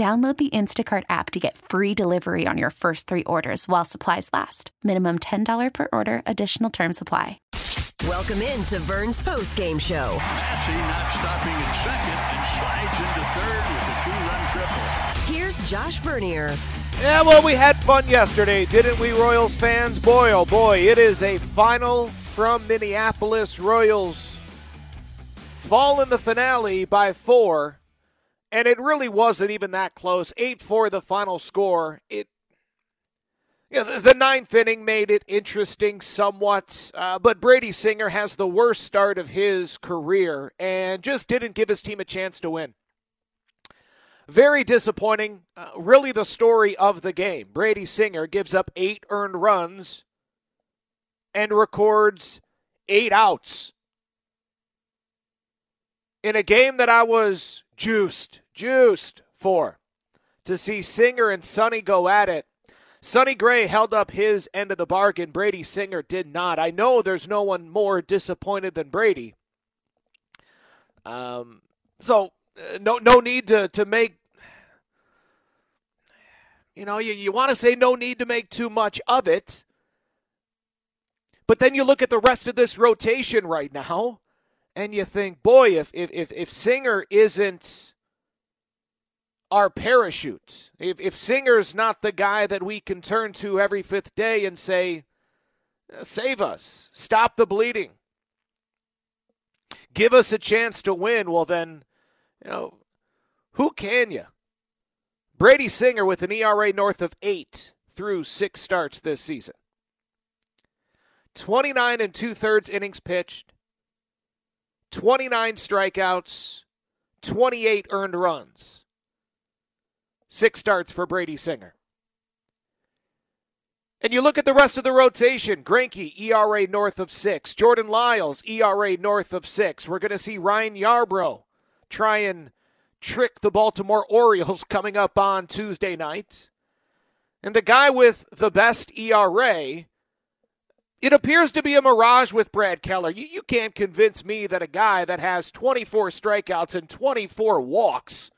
Download the Instacart app to get free delivery on your first three orders while supplies last. Minimum $10 per order, additional term supply. Welcome in to Vern's post game show. Massey not stopping at second and slides into third with a two run triple. Here's Josh Vernier. Yeah, well, we had fun yesterday, didn't we, Royals fans? Boy, oh boy, it is a final from Minneapolis. Royals fall in the finale by four and it really wasn't even that close. 8 4 the final score. It yeah, the, the ninth inning made it interesting somewhat, uh, but Brady Singer has the worst start of his career and just didn't give his team a chance to win. Very disappointing. Uh, really, the story of the game. Brady Singer gives up eight earned runs and records eight outs in a game that I was juiced, juiced for to see Singer and Sonny go at it. Sonny Gray held up his end of the bargain. Brady Singer did not. I know there's no one more disappointed than Brady. Um, so uh, no no need to to make. You know, you, you want to say no need to make too much of it. But then you look at the rest of this rotation right now and you think, boy, if if if, if Singer isn't our parachute, if if Singer's not the guy that we can turn to every fifth day and say, save us, stop the bleeding, give us a chance to win, well then, you know, who can you? Brady Singer with an ERA north of eight through six starts this season. 29 and two thirds innings pitched, 29 strikeouts, 28 earned runs. Six starts for Brady Singer. And you look at the rest of the rotation Greinke, ERA north of six. Jordan Lyles, ERA north of six. We're going to see Ryan Yarbrough try and trick the Baltimore Orioles coming up on Tuesday night. And the guy with the best ERA it appears to be a mirage with Brad Keller. You, you can't convince me that a guy that has 24 strikeouts and 24 walks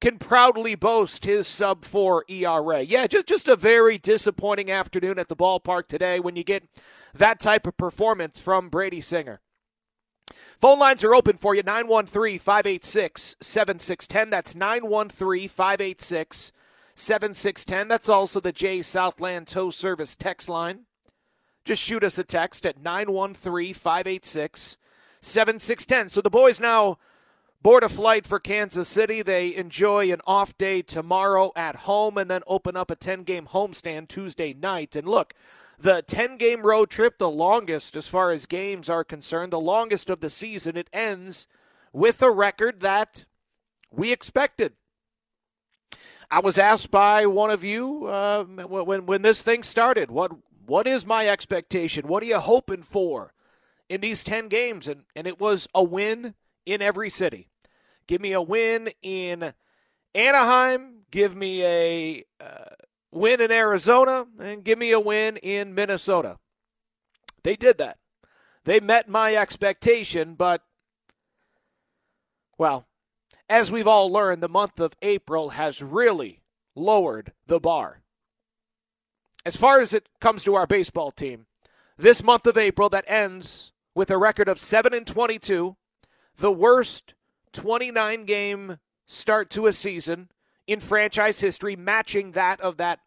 can proudly boast his sub 4 ERA. Yeah, just, just a very disappointing afternoon at the ballpark today when you get that type of performance from Brady Singer. Phone lines are open for you 913 586 7610. That's 913 586 7610. That's also the J Southland Tow Service text line. Just shoot us a text at 913 586 7610. So the boys now board a flight for Kansas City. They enjoy an off day tomorrow at home and then open up a 10 game homestand Tuesday night. And look, the 10 game road trip, the longest as far as games are concerned, the longest of the season, it ends with a record that we expected. I was asked by one of you uh, when when this thing started, what what is my expectation? What are you hoping for in these ten games? And and it was a win in every city. Give me a win in Anaheim. Give me a uh, win in Arizona, and give me a win in Minnesota. They did that. They met my expectation, but well, as we've all learned, the month of April has really lowered the bar. As far as it comes to our baseball team, this month of April that ends with a record of 7 and 22, the worst 29 game start to a season in franchise history, matching that of that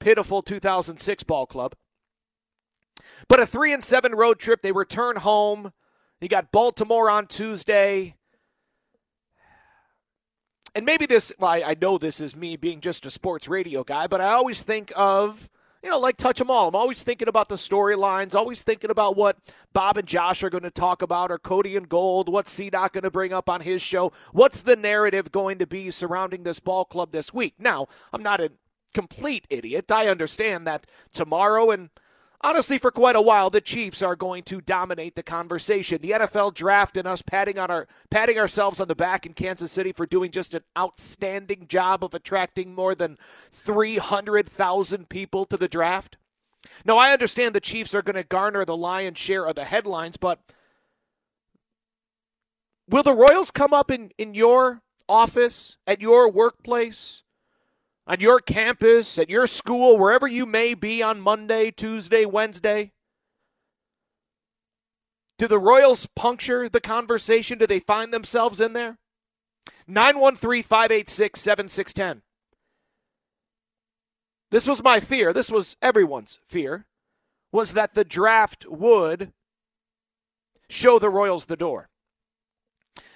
pitiful 2006 ball club. But a 3 and 7 road trip, they return home. You got Baltimore on Tuesday. And maybe this, well, I, I know this is me being just a sports radio guy, but I always think of you know, like touch them all. I'm always thinking about the storylines, always thinking about what Bob and Josh are going to talk about, or Cody and Gold, what's CDOT going to bring up on his show, what's the narrative going to be surrounding this ball club this week. Now, I'm not a complete idiot. I understand that tomorrow and honestly, for quite a while, the Chiefs are going to dominate the conversation. The NFL draft and us patting on our patting ourselves on the back in Kansas City for doing just an outstanding job of attracting more than 300,000 people to the draft. Now, I understand the Chiefs are going to garner the lion's share of the headlines, but will the Royals come up in, in your office, at your workplace, on your campus, at your school, wherever you may be on Monday, Tuesday, Wednesday? Do the Royals puncture the conversation? Do they find themselves in there? 913 586 7610. This was my fear. This was everyone's fear. Was that the draft would show the Royals the door.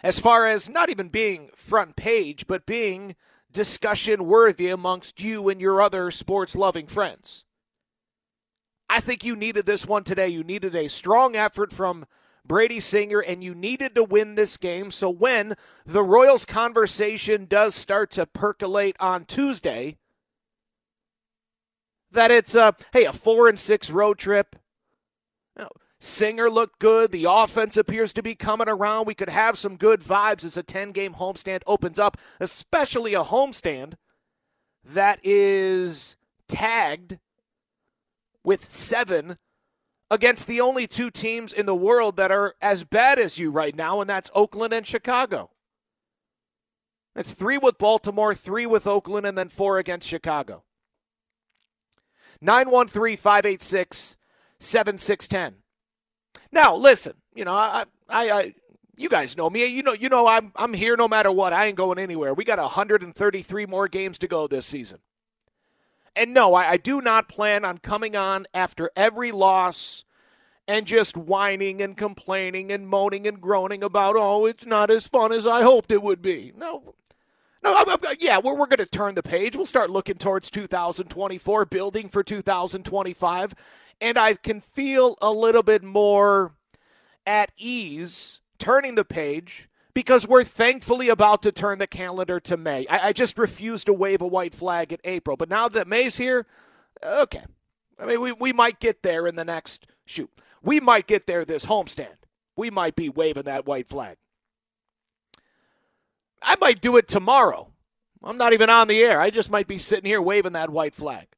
As far as not even being front page, but being discussion worthy amongst you and your other sports loving friends. I think you needed this one today. You needed a strong effort from Brady Singer, and you needed to win this game. So when the Royals conversation does start to percolate on Tuesday, that it's a hey a four and six road trip. Singer looked good. The offense appears to be coming around. We could have some good vibes as a 10 game homestand opens up, especially a homestand that is tagged with seven against the only two teams in the world that are as bad as you right now, and that's Oakland and Chicago. It's three with Baltimore, three with Oakland, and then four against Chicago. 913 586 7610. Now, listen, you know, I, I, I, you guys know me. You know, you know, I'm, I'm here no matter what. I ain't going anywhere. We got 133 more games to go this season. And no, I, I do not plan on coming on after every loss and just whining and complaining and moaning and groaning about, oh, it's not as fun as I hoped it would be. No, no, I'm, I'm, uh, yeah, we're, we're going to turn the page. We'll start looking towards 2024, building for 2025 and I can feel a little bit more at ease turning the page because we're thankfully about to turn the calendar to May. I, I just refuse to wave a white flag in April, but now that May's here, okay. I mean, we, we might get there in the next shoot. We might get there this homestand. We might be waving that white flag. I might do it tomorrow. I'm not even on the air. I just might be sitting here waving that white flag.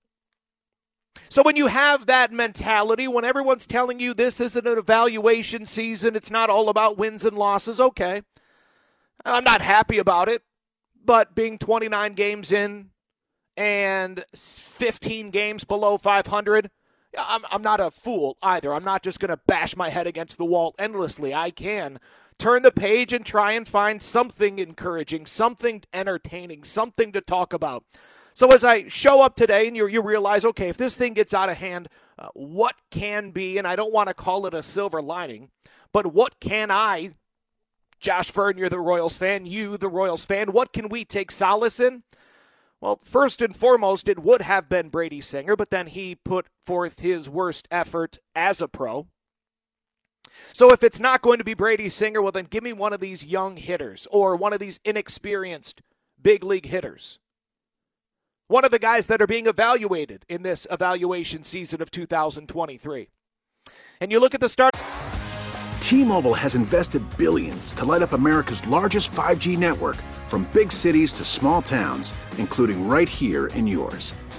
So when you have that mentality, when everyone's telling you this isn't an evaluation season, it's not all about wins and losses, okay. I'm not happy about it, but being 29 games in and 15 games below 500, I'm, I'm not a fool either. I'm not just going to bash my head against the wall endlessly. I can turn the page and try and find something encouraging, something entertaining, something to talk about. So as I show up today and you, you realize, okay, if this thing gets out of hand, uh, what can be, and I don't want to call it a silver lining, but what can I, Josh Fern, you're the Royals fan, you, the Royals fan, what can we take solace in? Well, first and foremost, it would have been Brady Singer, but then he put forth his worst effort as a pro. So if it's not going to be Brady Singer, well, then give me one of these young hitters or one of these inexperienced big league hitters one of the guys that are being evaluated in this evaluation season of 2023. And you look at the start. T-Mobile has invested billions to light up America's largest 5G network from big cities to small towns, including right here in yours.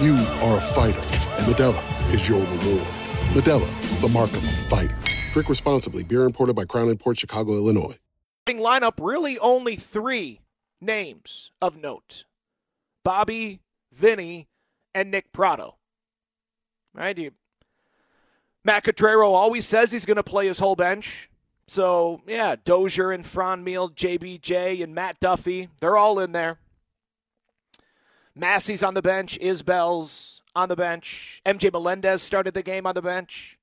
You are a fighter, and Modelo is your reward. Modelo, the mark of a fighter. Drink responsibly. Beer imported by Crown Port Chicago, Illinois. Lineup really only three names of note: Bobby, Vinny, and Nick Pratto. Right? You, Matt Quatraro always says he's going to play his whole bench. So, yeah, Dozier and Franmil, JBJ, and Matt Duffy, they're all in there. Massey's on the bench. Isbel's on the bench. MJ Melendez started the game on the bench.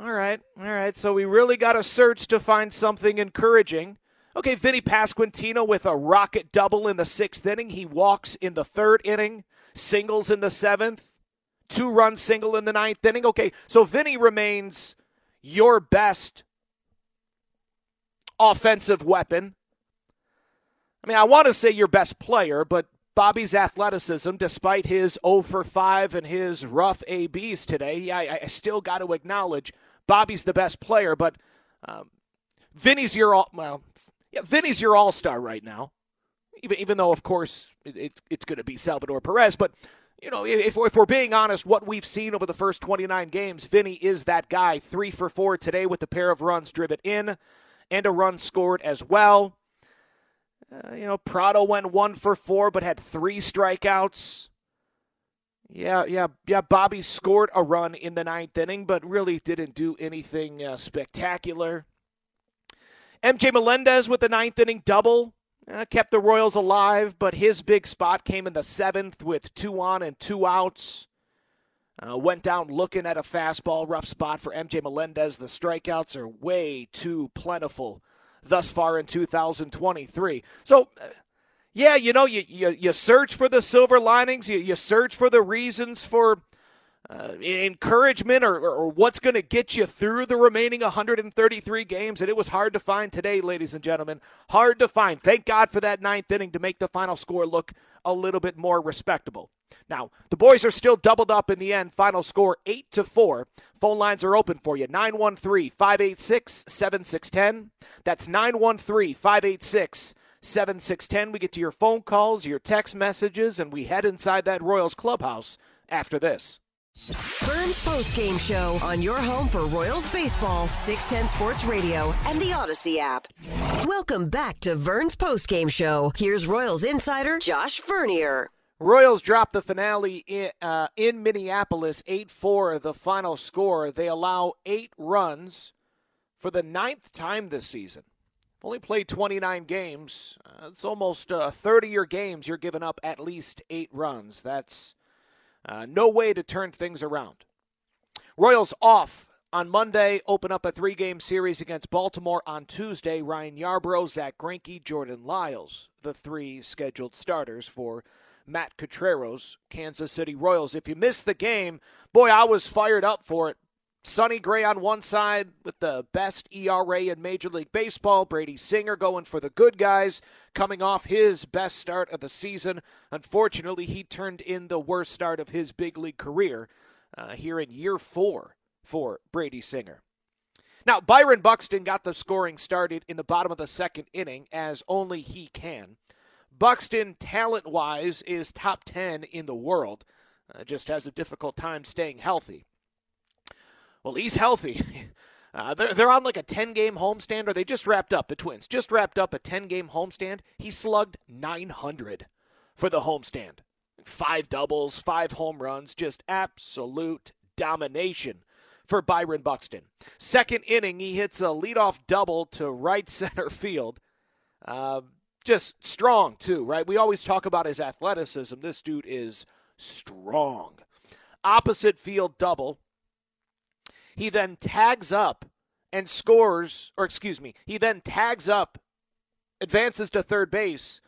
All right, all right. So we really got to search to find something encouraging. Okay, Vinny Pasquantino with a rocket double in the sixth inning. He walks in the third inning, singles in the seventh, two run single in the ninth inning. Okay, so Vinny remains your best offensive weapon. I mean, I want to say your best player, but Bobby's athleticism, despite his 0 for 5 and his rough ABs today, I, I still got to acknowledge Bobby's the best player, but um, Vinny's your all, well, yeah, Vinny's your all star right now. Even, even though, of course, it, it it's going to be Salvador Perez, but you know, if, if we're being honest, what we've seen over the first 29 games, Vinny is that guy. Three for four today with a pair of runs driven in and a run scored as well. Uh, you know, Pratto went one for four, but had three strikeouts. Yeah, yeah, yeah. Bobby scored a run in the ninth inning, but really didn't do anything uh, spectacular. MJ Melendez with the ninth inning double uh, kept the Royals alive, but his big spot came in the seventh with two on and two outs. Uh, went down looking at a fastball, rough spot for MJ Melendez. The strikeouts are way too plentiful thus far in 2023. So, uh, yeah, you know, you, you, you search for the silver linings, you, you search for the reasons for uh, encouragement or, or what's going to get you through the remaining 133 games. And it was hard to find today, ladies and gentlemen. Hard to find. Thank God for that ninth inning to make the final score look a little bit more respectable. Now, the boys are still doubled up in the end. Final score 8 to 4. Phone lines are open for you 913 586 7610. That's 913 586 7610. We get to your phone calls, your text messages, and we head inside that Royals clubhouse after this. Vern's Post Game Show on your home for Royals Baseball, 610 Sports Radio, and the Audacy app. Welcome back to Vern's Post Game Show. Here's Royals insider Josh Vernier. Royals drop the finale in, uh, in Minneapolis, 8 4, the final score. They allow eight runs for the ninth time this season. Only played 29 games. Uh, it's almost uh, 30 year games. You're giving up at least eight runs. That's uh, no way to turn things around. Royals off on Monday, open up a three game series against Baltimore on Tuesday. Ryan Yarbrough, Zack Greinke, Jordan Lyles, the three scheduled starters for Matt Quatraro's Kansas City Royals. If you missed the game, boy, I was fired up for it. Sonny Gray on one side with the best ERA in Major League Baseball. Brady Singer going for the good guys, coming off his best start of the season. Unfortunately, he turned in the worst start of his big league career uh, here in year four for Brady Singer. Now, Byron Buxton got the scoring started in the bottom of the second inning, as only he can. Buxton, talent wise, is top 10 in the world, uh, just has a difficult time staying healthy. Well, he's healthy. Uh, they're, they're on like a 10 game homestand, or they just wrapped up, the Twins just wrapped up a 10 game homestand. He slugged 900 for the homestand. Five doubles, five home runs, just absolute domination for Byron Buxton. Second inning, he hits a leadoff double to right center field. Uh, just strong, too, right? We always talk about his athleticism. This dude is strong. Opposite field double. He then tags up and scores, or excuse me, he then tags up, advances to third base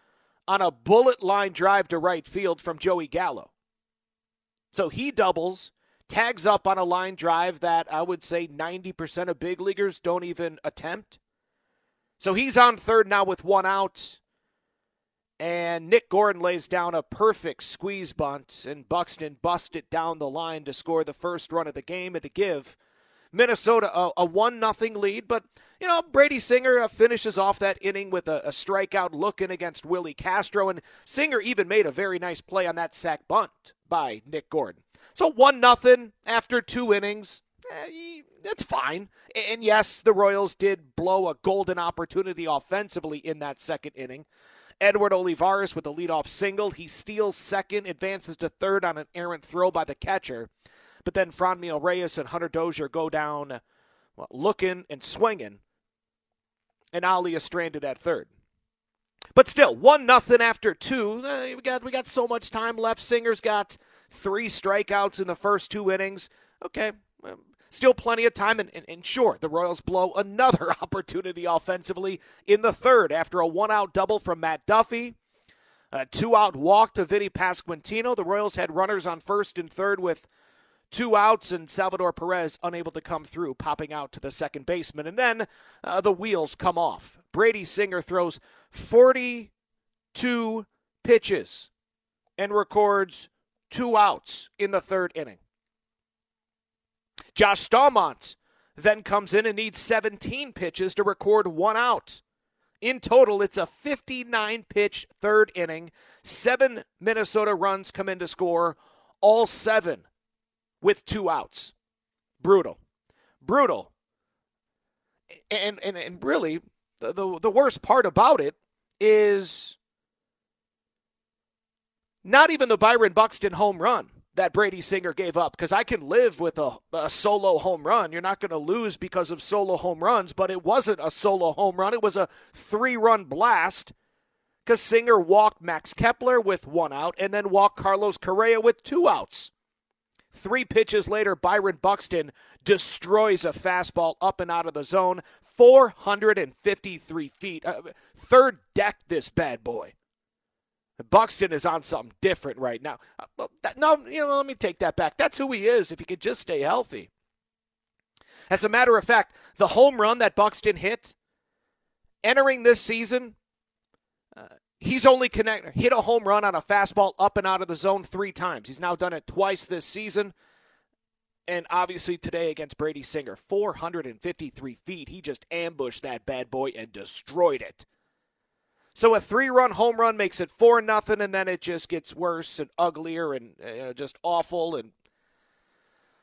on a bullet line drive to right field from Joey Gallo. So he doubles, tags up on a line drive that I would say 90% of big leaguers don't even attempt. So he's on third now with one out. And Nick Gordon lays down a perfect squeeze bunt, and Buxton busts it down the line to score the first run of the game and to give Minnesota a, a one nothing lead. But you know, Brady Singer uh, finishes off that inning with a, a strikeout looking against Willi Castro, and Singer even made a very nice play on that sac bunt by Nick Gordon. So one nothing after two innings. Eh, that's fine. And yes, the Royals did blow a golden opportunity offensively in that second inning. Edward Olivares with a leadoff single. He steals second, advances to third on an errant throw by the catcher. But then Franmil Reyes and Hunter Dozier go down well, looking and swinging. And Ali is stranded at third. But still, one nothing after two. Uh, we got we got so much time left. Singer's got three strikeouts in the first two innings. Okay, Still plenty of time, and, and, and, sure, the Royals blow another opportunity offensively in the third after a one out double from Matt Duffy. A two out walk to Vinny Pasquantino. The Royals had runners on first and third with two outs, and Salvador Perez unable to come through, popping out to the second baseman. And then uh, the wheels come off. Brady Singer throws 42 pitches and records two outs in the third inning. Josh Staumont then comes in and needs 17 pitches to record one out. In total, it's a 59 pitch third inning. Seven Minnesota runs come in to score, all seven with two outs. Brutal. Brutal. And, and, and really, the, the, the worst part about it is not even the Byron Buxton home run that Brady Singer gave up because I can live with a, a solo home run. You're not going to lose because of solo home runs, but it wasn't a solo home run. It was a three run blast because Singer walked Max Kepler with one out and then walked Carlos Correa with two outs. Three pitches later, Byron Buxton destroys a fastball up and out of the zone, 453 feet. Uh, third deck, this bad boy. Buxton is on something different right now. Uh, no, you know, let me take that back. That's who he is if he could just stay healthy. As a matter of fact, the home run that Buxton hit entering this season, uh, he's only connect, hit a home run on a fastball up and out of the zone three times. He's now done it twice this season. And obviously today against Brady Singer, 453 feet. He just ambushed that bad boy and destroyed it. So a three-run home run makes it four nothing, and then it just gets worse and uglier and you know, just awful and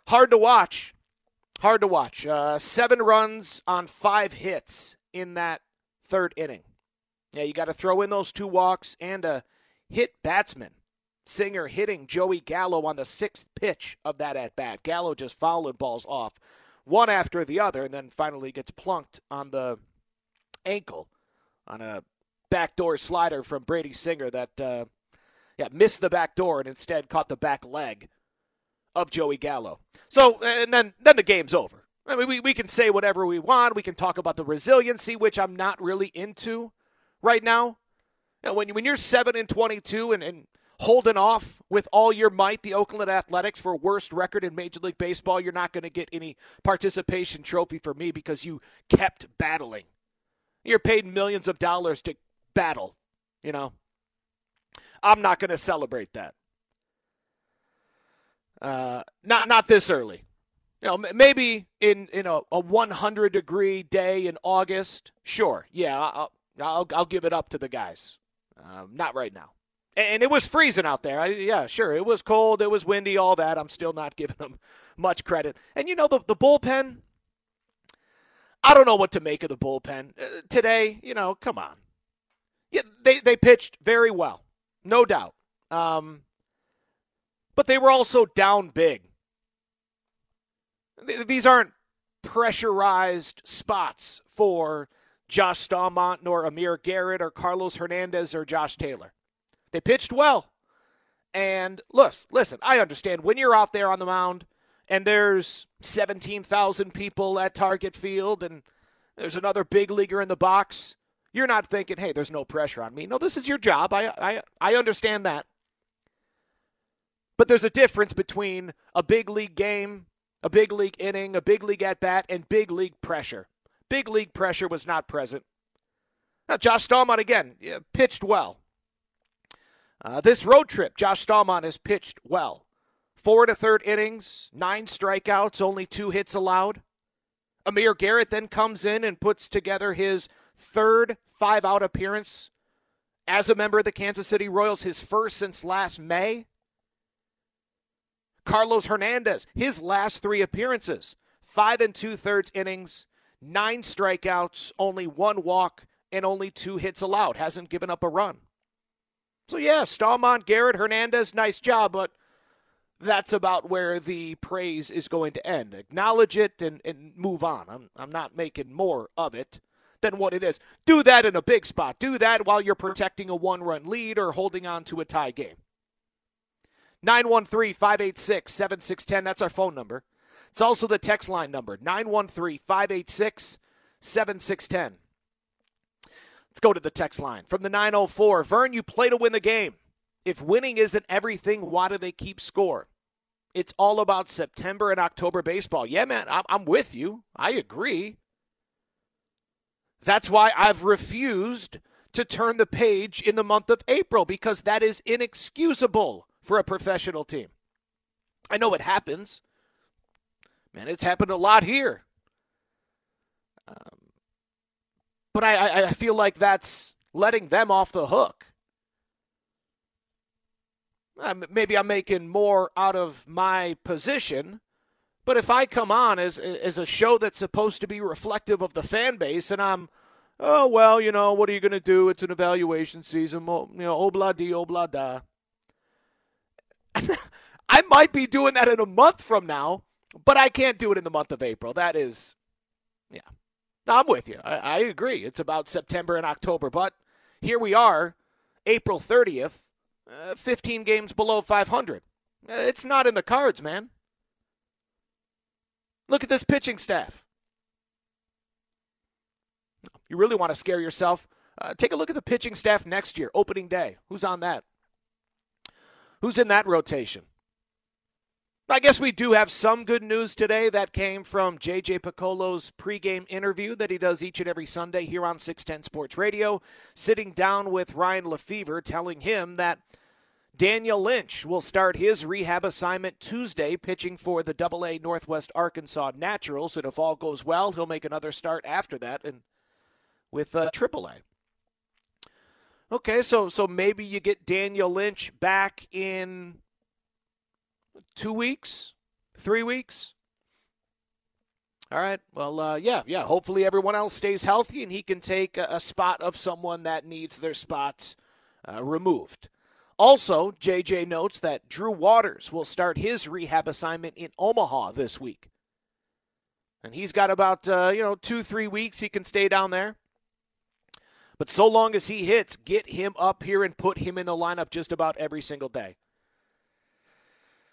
hard to watch. Hard to watch. Uh, seven runs on five hits in that third inning. Yeah, you got to throw in those two walks and a hit batsman. Singer hitting Joey Gallo on the sixth pitch of that at bat. Gallo just fouling balls off one after the other, and then finally gets plunked on the ankle on a backdoor slider from Brady Singer that uh, yeah missed the back door and instead caught the back leg of Joey Gallo. So and then then the game's over. I mean, we, we can say whatever we want. We can talk about the resiliency, which I'm not really into right now. You know, when, when you're 7 and 22 and, and holding off with all your might the Oakland Athletics for worst record in Major League Baseball, you're not going to get any participation trophy for me because you kept battling. You're paid millions of dollars to battle. You know, I'm not going to celebrate that. Uh, not not this early. You know, maybe in in a, a 100 degree day in August. Sure, yeah, I'll I'll, I'll give it up to the guys. Uh, not right now. And it was freezing out there. I, yeah, sure, it was cold, it was windy, all that. I'm still not giving them much credit. And you know the the bullpen. I don't know what to make of the bullpen uh, today. You know, come on. Yeah, they, they pitched very well, no doubt. Um, but they were also down big. These aren't pressurized spots for Josh Staumont nor Amir Garrett or Carlos Hernandez or Josh Taylor. They pitched well. And listen, listen, I understand when you're out there on the mound and there's 17,000 people at Target Field and there's another big leaguer in the box, you're not thinking, hey, there's no pressure on me. No, this is your job. I, I, I understand that. But there's a difference between a big league game, a big league inning, a big league at bat, and big league pressure. Big league pressure was not present. Now, Josh Staumont, again, pitched well. Uh, this road trip, Josh Staumont has pitched well. Four to third innings, nine strikeouts, only two hits allowed. Amir Garrett then comes in and puts together his third five out appearance as a member of the Kansas City Royals, his first since last May. Carlos Hernandez, his last three appearances, five and two thirds innings, nine strikeouts, only one walk, and only two hits allowed. Hasn't given up a run. So, yeah, Staumont, Garrett, Hernandez, nice job, but that's about where the praise is going to end. Acknowledge it and, and move on. I'm, I'm not making more of it than what it is. Do that in a big spot. Do that while you're protecting a one run lead or holding on to a tie game. 913 586 7610. That's our phone number. It's also the text line number 913 586 7610. Let's go to the text line from the 904. Vern, you play to win the game. If winning isn't everything, why do they keep score? It's all about September and October baseball. Yeah, man, I'm with you. I agree. That's why I've refused to turn the page in the month of April because that is inexcusable for a professional team. I know it happens. Man, it's happened a lot here. Um, but I, I feel like that's letting them off the hook. Maybe I'm making more out of my position, but if I come on as as a show that's supposed to be reflective of the fan base, and I'm, oh well, you know, what are you going to do? It's an evaluation season, you know, obla di obla da. I might be doing that in a month from now, but I can't do it in the month of April. That is, yeah. No, I'm with you. I, I agree. It's about September and October, but here we are, April 30th, uh, 15 games below 500. Uh, it's not in the cards, man. Look at this pitching staff. You really want to scare yourself? Uh, take a look at the pitching staff next year, opening day. Who's on that? Who's in that rotation? I guess we do have some good news today that came from JJ Picollo's pregame interview that he does each and every Sunday here on 610 Sports Radio, sitting down with Ryan Lefebvre, telling him that Daniel Lynch will start his rehab assignment Tuesday, pitching for the Double A Northwest Arkansas Naturals. And if all goes well, he'll make another start after that and with uh, Triple A. Okay, so so maybe you get Daniel Lynch back in two weeks, three weeks. All right. Well, uh, yeah, yeah. Hopefully, everyone else stays healthy and he can take a, a spot of someone that needs their spots uh, removed. Also, JJ notes that Drew Waters will start his rehab assignment in Omaha this week, and he's got about uh, you know two three weeks he can stay down there. But so long as he hits, get him up here and put him in the lineup just about every single day.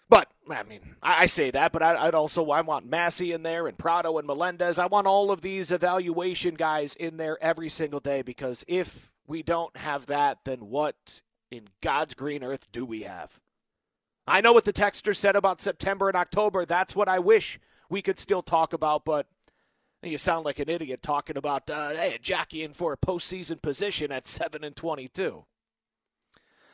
But I mean, I, say that, but I, would also I want Massey in there and Pratto and Melendez. I want all of these evaluation guys in there every single day because if we don't have that, then what in God's green earth do we have? I know what the texter said about September and October. That's what I wish we could still talk about, but you sound like an idiot talking about uh, hey, jockeying for a postseason position at seven and twenty-two.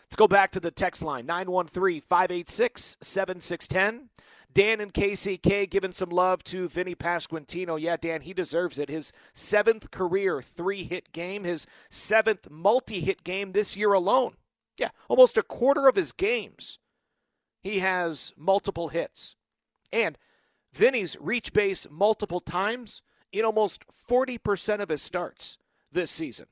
Let's go back to the text line 913 586 7610. Dan and KCK giving some love to Vinny Pasquantino. Yeah, Dan, he deserves it. His seventh career three hit game, his seventh multi hit game this year alone. Yeah, almost a quarter of his games. He has multiple hits. And Vinny's reach base multiple times in almost 40% of his starts this season.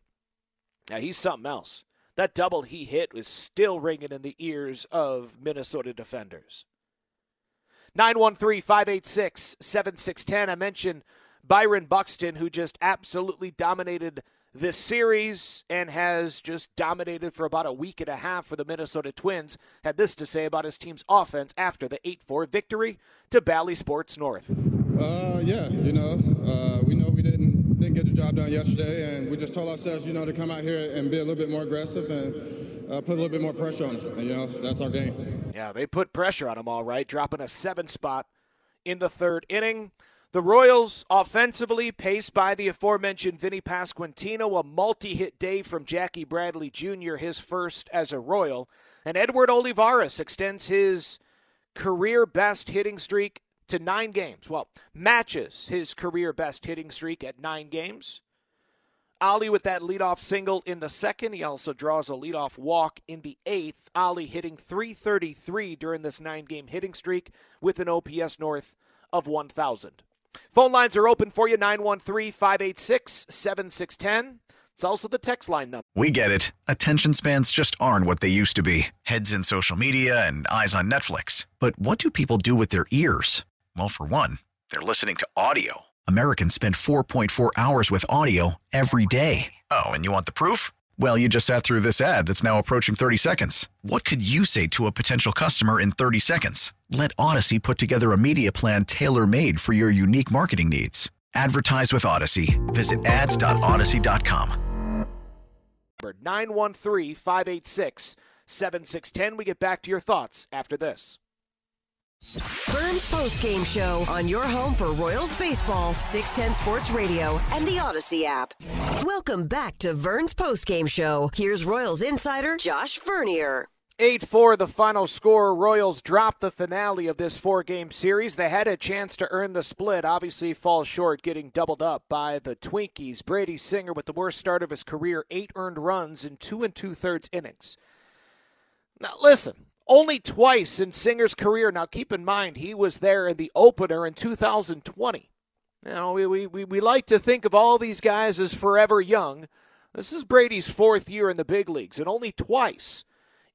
Now, he's something else. That double he hit was still ringing in the ears of Minnesota defenders. 913 586 7610. I mentioned Byron Buxton, who just absolutely dominated this series and has just dominated for about a week and a half for the Minnesota Twins, had this to say about his team's offense after the 8 4 victory to Bally Sports North. Uh, yeah, you know, uh, we know we didn't didn't get the job done yesterday, and we just told ourselves, you know, to come out here and be a little bit more aggressive and uh, put a little bit more pressure on them. And, you know, that's our game. Yeah, they put pressure on them all right, dropping a seven spot in the third inning. The Royals offensively, paced by the aforementioned Vinny Pasquantino, a multi hit day from Jackie Bradley Jr., his first as a Royal. And Edward Olivares extends his career best hitting streak to nine games. Well, matches his career best hitting streak at nine games. Ali with that leadoff single in the second. He also draws a leadoff walk in the eighth. Ali hitting 333 during this nine game hitting streak with an OPS north of 1,000. Phone lines are open for you 913 586 7610. It's also the text line number. We get it. Attention spans just aren't what they used to be heads in social media and eyes on Netflix. But what do people do with their ears? Well, for one, they're listening to audio. Americans spend 4.4 hours with audio every day. Oh, and you want the proof? Well, you just sat through this ad that's now approaching 30 seconds. What could you say to a potential customer in 30 seconds? Let Audacy put together a media plan tailor made for your unique marketing needs. Advertise with Audacy. Visit ads.audacy.com. 913 586 7610. We get back to your thoughts after this. Vern's Post Game Show on your home for Royals baseball, 610 Sports Radio, and the Audacy app. Welcome back to Vern's Post Game Show. Here's Royals insider Josh Vernier. 8 4, the final score. Royals drop the finale of this four game series. They had a chance to earn the split, obviously, fall short, getting doubled up by the Twinkies. Brady Singer with the worst start of his career, eight earned runs in two and two thirds innings. Now, listen, only twice in Singer's career. Now, keep in mind, he was there in the opener in 2020. You know, we, we, we like to think of all these guys as forever young. This is Brady's fourth year in the big leagues, and only twice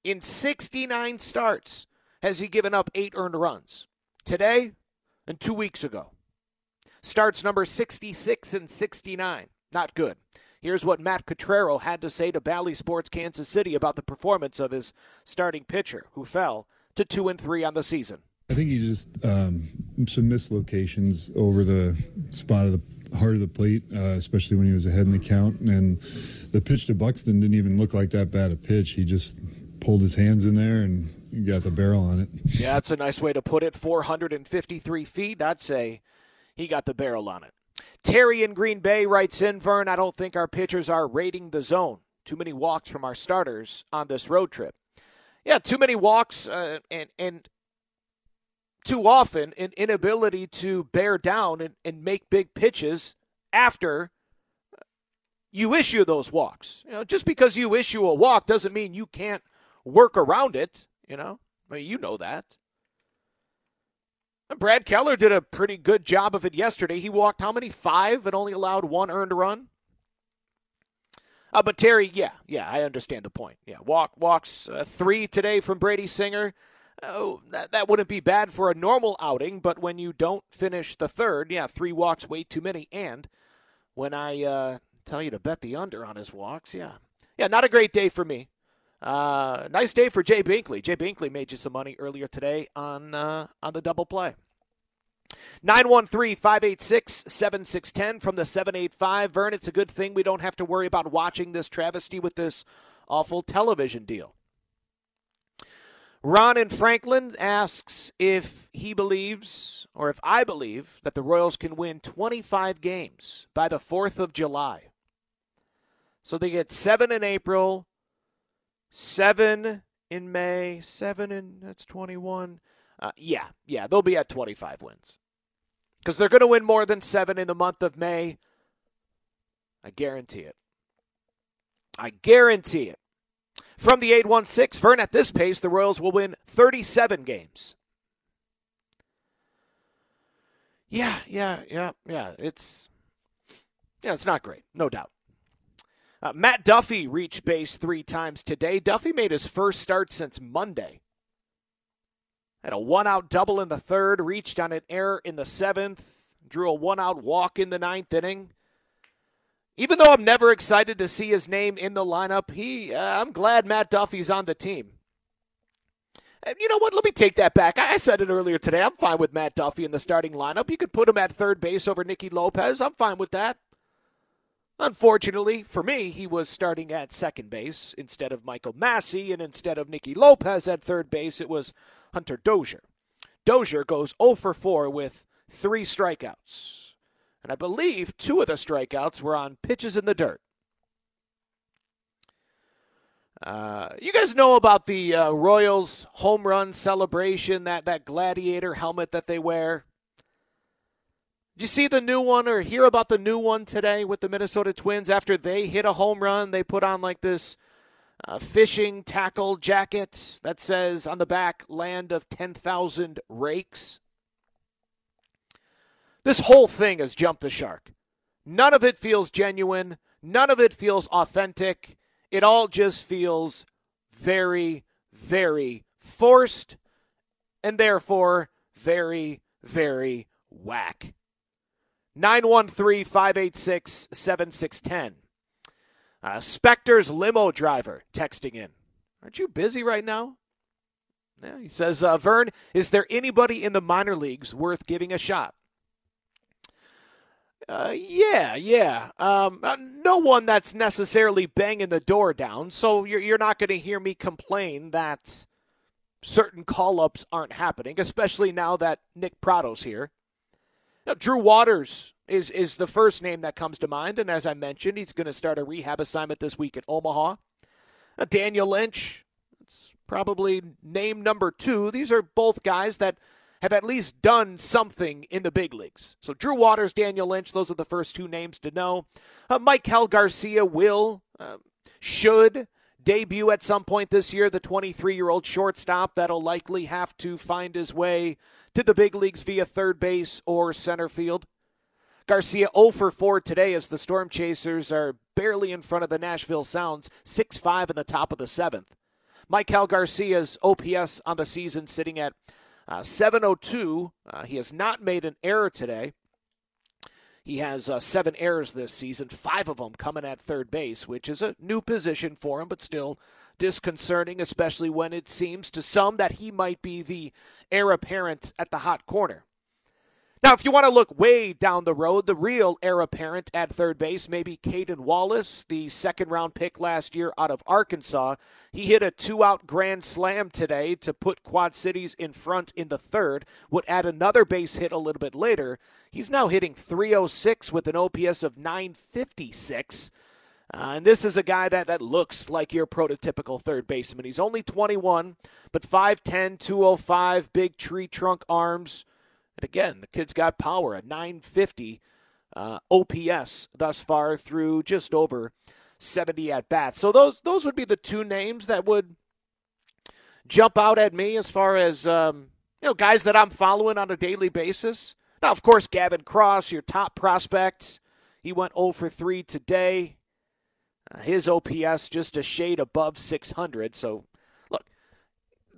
in 69 starts has he given up eight earned runs. Today and two weeks ago. Starts number 66 and 69. Not good. Here's what Matt Quatraro had to say to Bally Sports Kansas City about the performance of his starting pitcher, who fell to two and three on the season. I think he just um, some mislocations over the spot of the heart of the plate, uh, especially when he was ahead in the count. And the pitch to Buxton didn't even look like that bad a pitch. He just pulled his hands in there and got the barrel on it. Yeah, that's a nice way to put it. 453 feet. I'd say he got the barrel on it. Terry in Green Bay writes in, Vern, I don't think our pitchers are raiding the zone. Too many walks from our starters on this road trip. Yeah, too many walks uh, and, and too often an inability to bear down and, and make big pitches after you issue those walks. You know, just because you issue a walk doesn't mean you can't work around it. You know, I mean, you know that. Brad Keller did a pretty good job of it yesterday. He walked how many? Five and only allowed one earned run. Uh, but Terry, yeah, yeah, I understand the point. Yeah, walk walks uh, three today from Brady Singer. Oh, that, that wouldn't be bad for a normal outing, but when you don't finish the third, yeah, three walks way too many. And when I uh, tell you to bet the under on his walks, yeah, yeah, not a great day for me. Uh, nice day for Jay Binkley. Jay Binkley made you some money earlier today on uh, on the double play. 913 586 7610 from the 785. Vern, it's a good thing we don't have to worry about watching this travesty with this awful television deal. Ron in Franklin asks if he believes, or if I believe, that the Royals can win 25 games by the 4th of July. So they get seven in April, seven in May, seven in, that's 21. Uh, yeah, yeah, they'll be at 25 wins. Because they're going to win more than seven in the month of May. I guarantee it. I guarantee it. From the 816, Vern, at this pace, the Royals will win 37 games. Yeah, yeah, yeah, yeah. It's yeah, it's not great, no doubt. Uh, Matt Duffy reached base three times today. Duffy made his first start since Monday. Had a one out double in the third, reached on an error in the seventh, drew a one out walk in the ninth inning. Even though I'm never excited to see his name in the lineup, he uh, I'm glad Matt Duffy's on the team. And you know what? Let me take that back. I said it earlier today. I'm fine with Matt Duffy in the starting lineup. You could put him at third base over Nicky Lopez. I'm fine with that. Unfortunately for me, he was starting at second base instead of Michael Massey, and instead of Nicky Lopez at third base, it was Hunter Dozier. Dozier goes 0 for 4 with three strikeouts. And I believe two of the strikeouts were on pitches in the dirt. Uh, you guys know about the uh, Royals home run celebration, that, that gladiator helmet that they wear? Did you see the new one or hear about the new one today with the Minnesota Twins? After they hit a home run, they put on like this uh, fishing tackle jacket that says on the back, Land of 10,000 Rakes. This whole thing has jumped the shark. None of it feels genuine, none of it feels authentic it all just feels very, very forced and therefore very, very whack. 913 586 7610. Uh, Specter's limo driver texting in. Aren't you busy right now? Yeah, he says, uh, Vern, is there anybody in the minor leagues worth giving a shot? Uh, yeah, yeah. Um, uh, no one that's necessarily banging the door down, so you're, you're not going to hear me complain that certain call ups aren't happening, especially now that Nick Pratto's here. Now, Drew Waters is, is the first name that comes to mind, and as I mentioned, he's going to start a rehab assignment this week at Omaha. Uh, Daniel Lynch, it's probably name number two. These are both guys that have at least done something in the big leagues. So Drew Waters, Daniel Lynch, those are the first two names to know. Uh, Maikel Garcia will, uh, should debut at some point this year, the 23 year old shortstop that'll likely have to find his way to the big leagues via third base or center field. Garcia 0 for 4 today as the Storm Chasers are barely in front of the Nashville Sounds, 6 5 in the top of the seventh. Maikel Garcia's OPS on the season sitting at uh, 702. Uh, he has not made an error today. He has uh, seven errors this season, five of them coming at third base, which is a new position for him, but still disconcerting, especially when it seems to some that he might be the heir apparent at the hot corner. Now, if you want to look way down the road, the real heir apparent at third base, maybe Cayden Wallace, the second round pick last year out of Arkansas. He hit a two out grand slam today to put Quad Cities in front in the third, would add another base hit a little bit later. He's now hitting 306 with an OPS of 956. Uh, and this is a guy that, that looks like your prototypical third baseman. He's only 21, but 5'10, 205, big tree trunk arms. And again, the kid's got power, a 950 uh, OPS thus far through just over 70 at bats. So those those would be the two names that would jump out at me as far as um, you know guys that I'm following on a daily basis. Now, of course, Gavin Cross, your top prospect, he went 0 for 3 today. Uh, his OPS just a shade above 600, so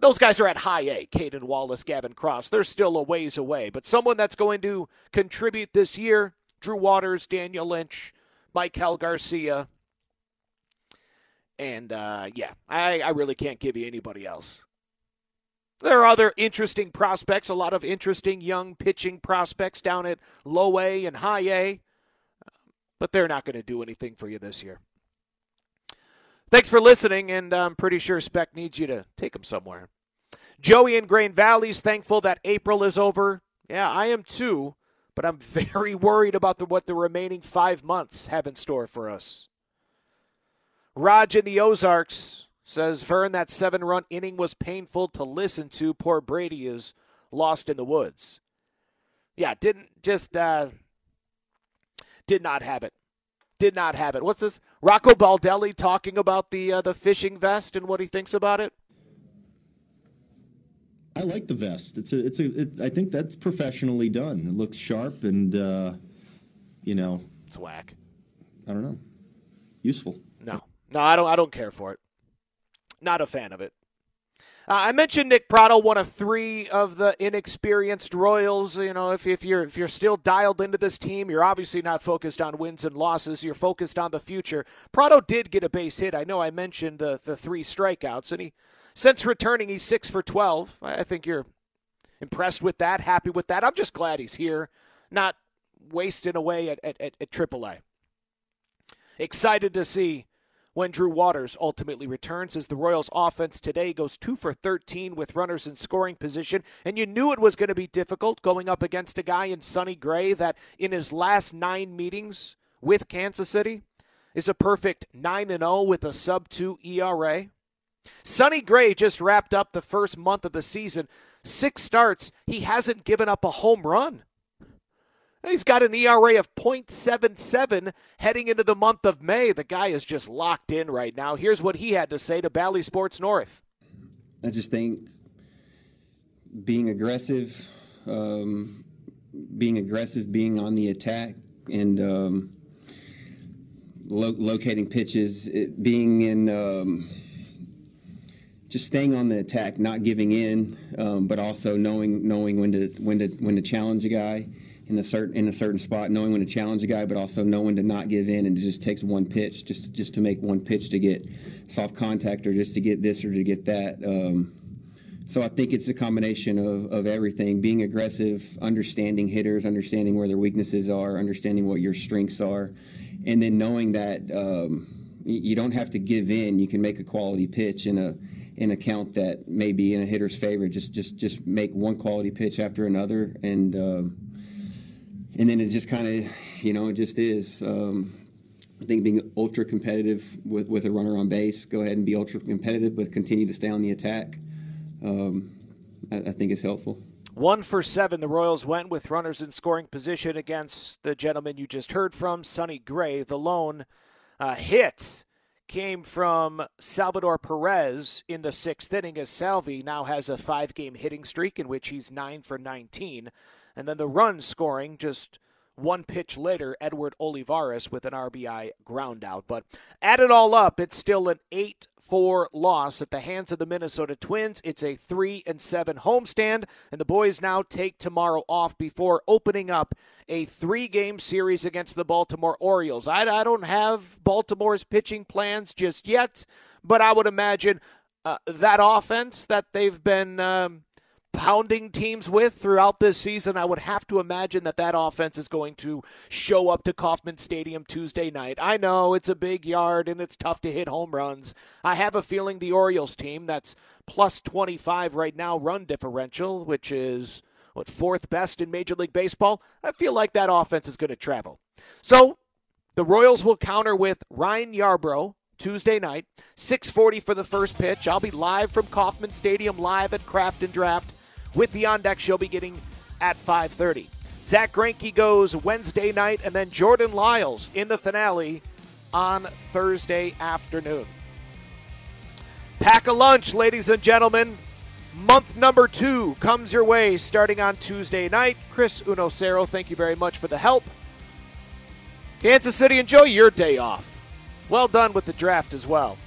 those guys are at high A. Cayden Wallace, Gavin Cross. They're still a ways away. But someone that's going to contribute this year Drew Waters, Daniel Lynch, Maikel Garcia. And uh, yeah, I, I really can't give you anybody else. There are other interesting prospects, a lot of interesting young pitching prospects down at low A and high A, but they're not going to do anything for you this year. Thanks for listening, and I'm pretty sure Spec needs you to take him somewhere. Joey in Grain Valley's thankful that April is over. Yeah, I am too, but I'm very worried about the, what the remaining five months have in store for us. Raj in the Ozarks says, Vern, that seven run inning was painful to listen to. Poor Brady is lost in the woods. Yeah, didn't just, uh, did not have it did not have it. What's this? Rocco Baldelli talking about the uh, the fishing vest and what he thinks about it. I like the vest. It's a it's a. It, I think that's professionally done. It looks sharp and uh, you know. It's whack. I don't know. Useful. No, no, I don't. I don't care for it. Not a fan of it. Uh, I mentioned Nick Pratto, one of three of the inexperienced Royals. You know, if, if you're if you're still dialed into this team, you're obviously not focused on wins and losses. You're focused on the future. Pratto did get a base hit. I know I mentioned the the three strikeouts, and he since returning, he's six for twelve. I think you're impressed with that, happy with that. I'm just glad he's here, not wasting away at at, at, at AAA. Excited to see when Drew Waters ultimately returns as the Royals offense today goes 2 for 13 with runners in scoring position and you knew it was going to be difficult going up against a guy in Sonny Gray that in his last 9 meetings with Kansas City is a perfect 9 and 0 with a sub 2 ERA. Sonny Gray just wrapped up the first month of the season. 6 starts, he hasn't given up a home run. He's got an ERA of 0.77 heading into the month of May. The guy is just locked in right now. Here's what he had to say to Bally Sports North. I just think being aggressive, um, being aggressive, being on the attack, and um, lo- locating pitches, it, being in. Um, just staying on the attack, not giving in, um, but also knowing knowing when to when to when to challenge a guy in a certain in a certain spot, knowing when to challenge a guy, but also knowing to not give in and it just takes one pitch, just just to make one pitch to get soft contact or just to get this or to get that. Um, so I think it's a combination of, of everything: being aggressive, understanding hitters, understanding where their weaknesses are, understanding what your strengths are, and then knowing that um, you don't have to give in. You can make a quality pitch in a in a count that may be in a hitter's favor. Just just just make one quality pitch after another and. Um, and then it just kind of, you know, it just is. Um, I think being ultra competitive with, with a runner on base, go ahead and be ultra competitive, but continue to stay on the attack. Um, I, I, think is helpful. One for seven, the Royals went with runners in scoring position against the gentleman you just heard from, Sonny Gray. The lone uh, hit came from Salvador Perez in the sixth inning, as Salvi now has a five game hitting streak in which he's nine for 19. And then the run scoring just one pitch later, Edward Olivares with an RBI ground out. But add it all up, it's still an 8 4 loss at the hands of the Minnesota Twins. It's a 3 and 7 homestand, and the boys now take tomorrow off before opening up a three game series against the Baltimore Orioles. I, I don't have Baltimore's pitching plans just yet, but I would imagine uh, that offense that they've been. Um, pounding teams with throughout this season, I would have to imagine that that offense is going to show up to Kauffman Stadium Tuesday night. I know it's a big yard and it's tough to hit home runs. I have a feeling the Orioles team that's plus 25 right now run differential, which is what fourth best in Major League Baseball. I feel like that offense is going to travel. So, the Royals will counter with Ryan Yarbrough Tuesday night, 6:40 for the first pitch. I'll be live from Kauffman Stadium, live at Craft and Draft with the On Deck she'll be getting at 5.30. Zack Greinke goes Wednesday night, and then Jordan Lyles in the finale on Thursday afternoon. Pack a lunch, ladies and gentlemen. Month number two comes your way starting on Tuesday night. Chris Unocero, thank you very much for the help. Kansas City, enjoy your day off. Well done with the draft as well.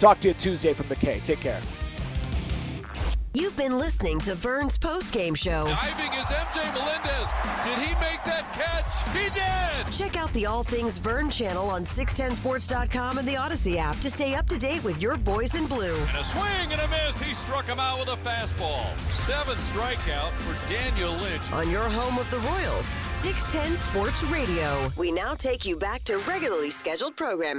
Talk to you Tuesday from the K. Take care. You've been listening to Vern's post-game show. Diving is MJ Melendez. Did he make that catch? He did! Check out the All Things Vern channel on 610sports.com and the Audacy app to stay up to date with your boys in blue. And a swing and a miss. He struck him out with a fastball. Seventh strikeout for Daniel Lynch. On your home of the Royals, 610 Sports Radio. We now take you back to regularly scheduled programming.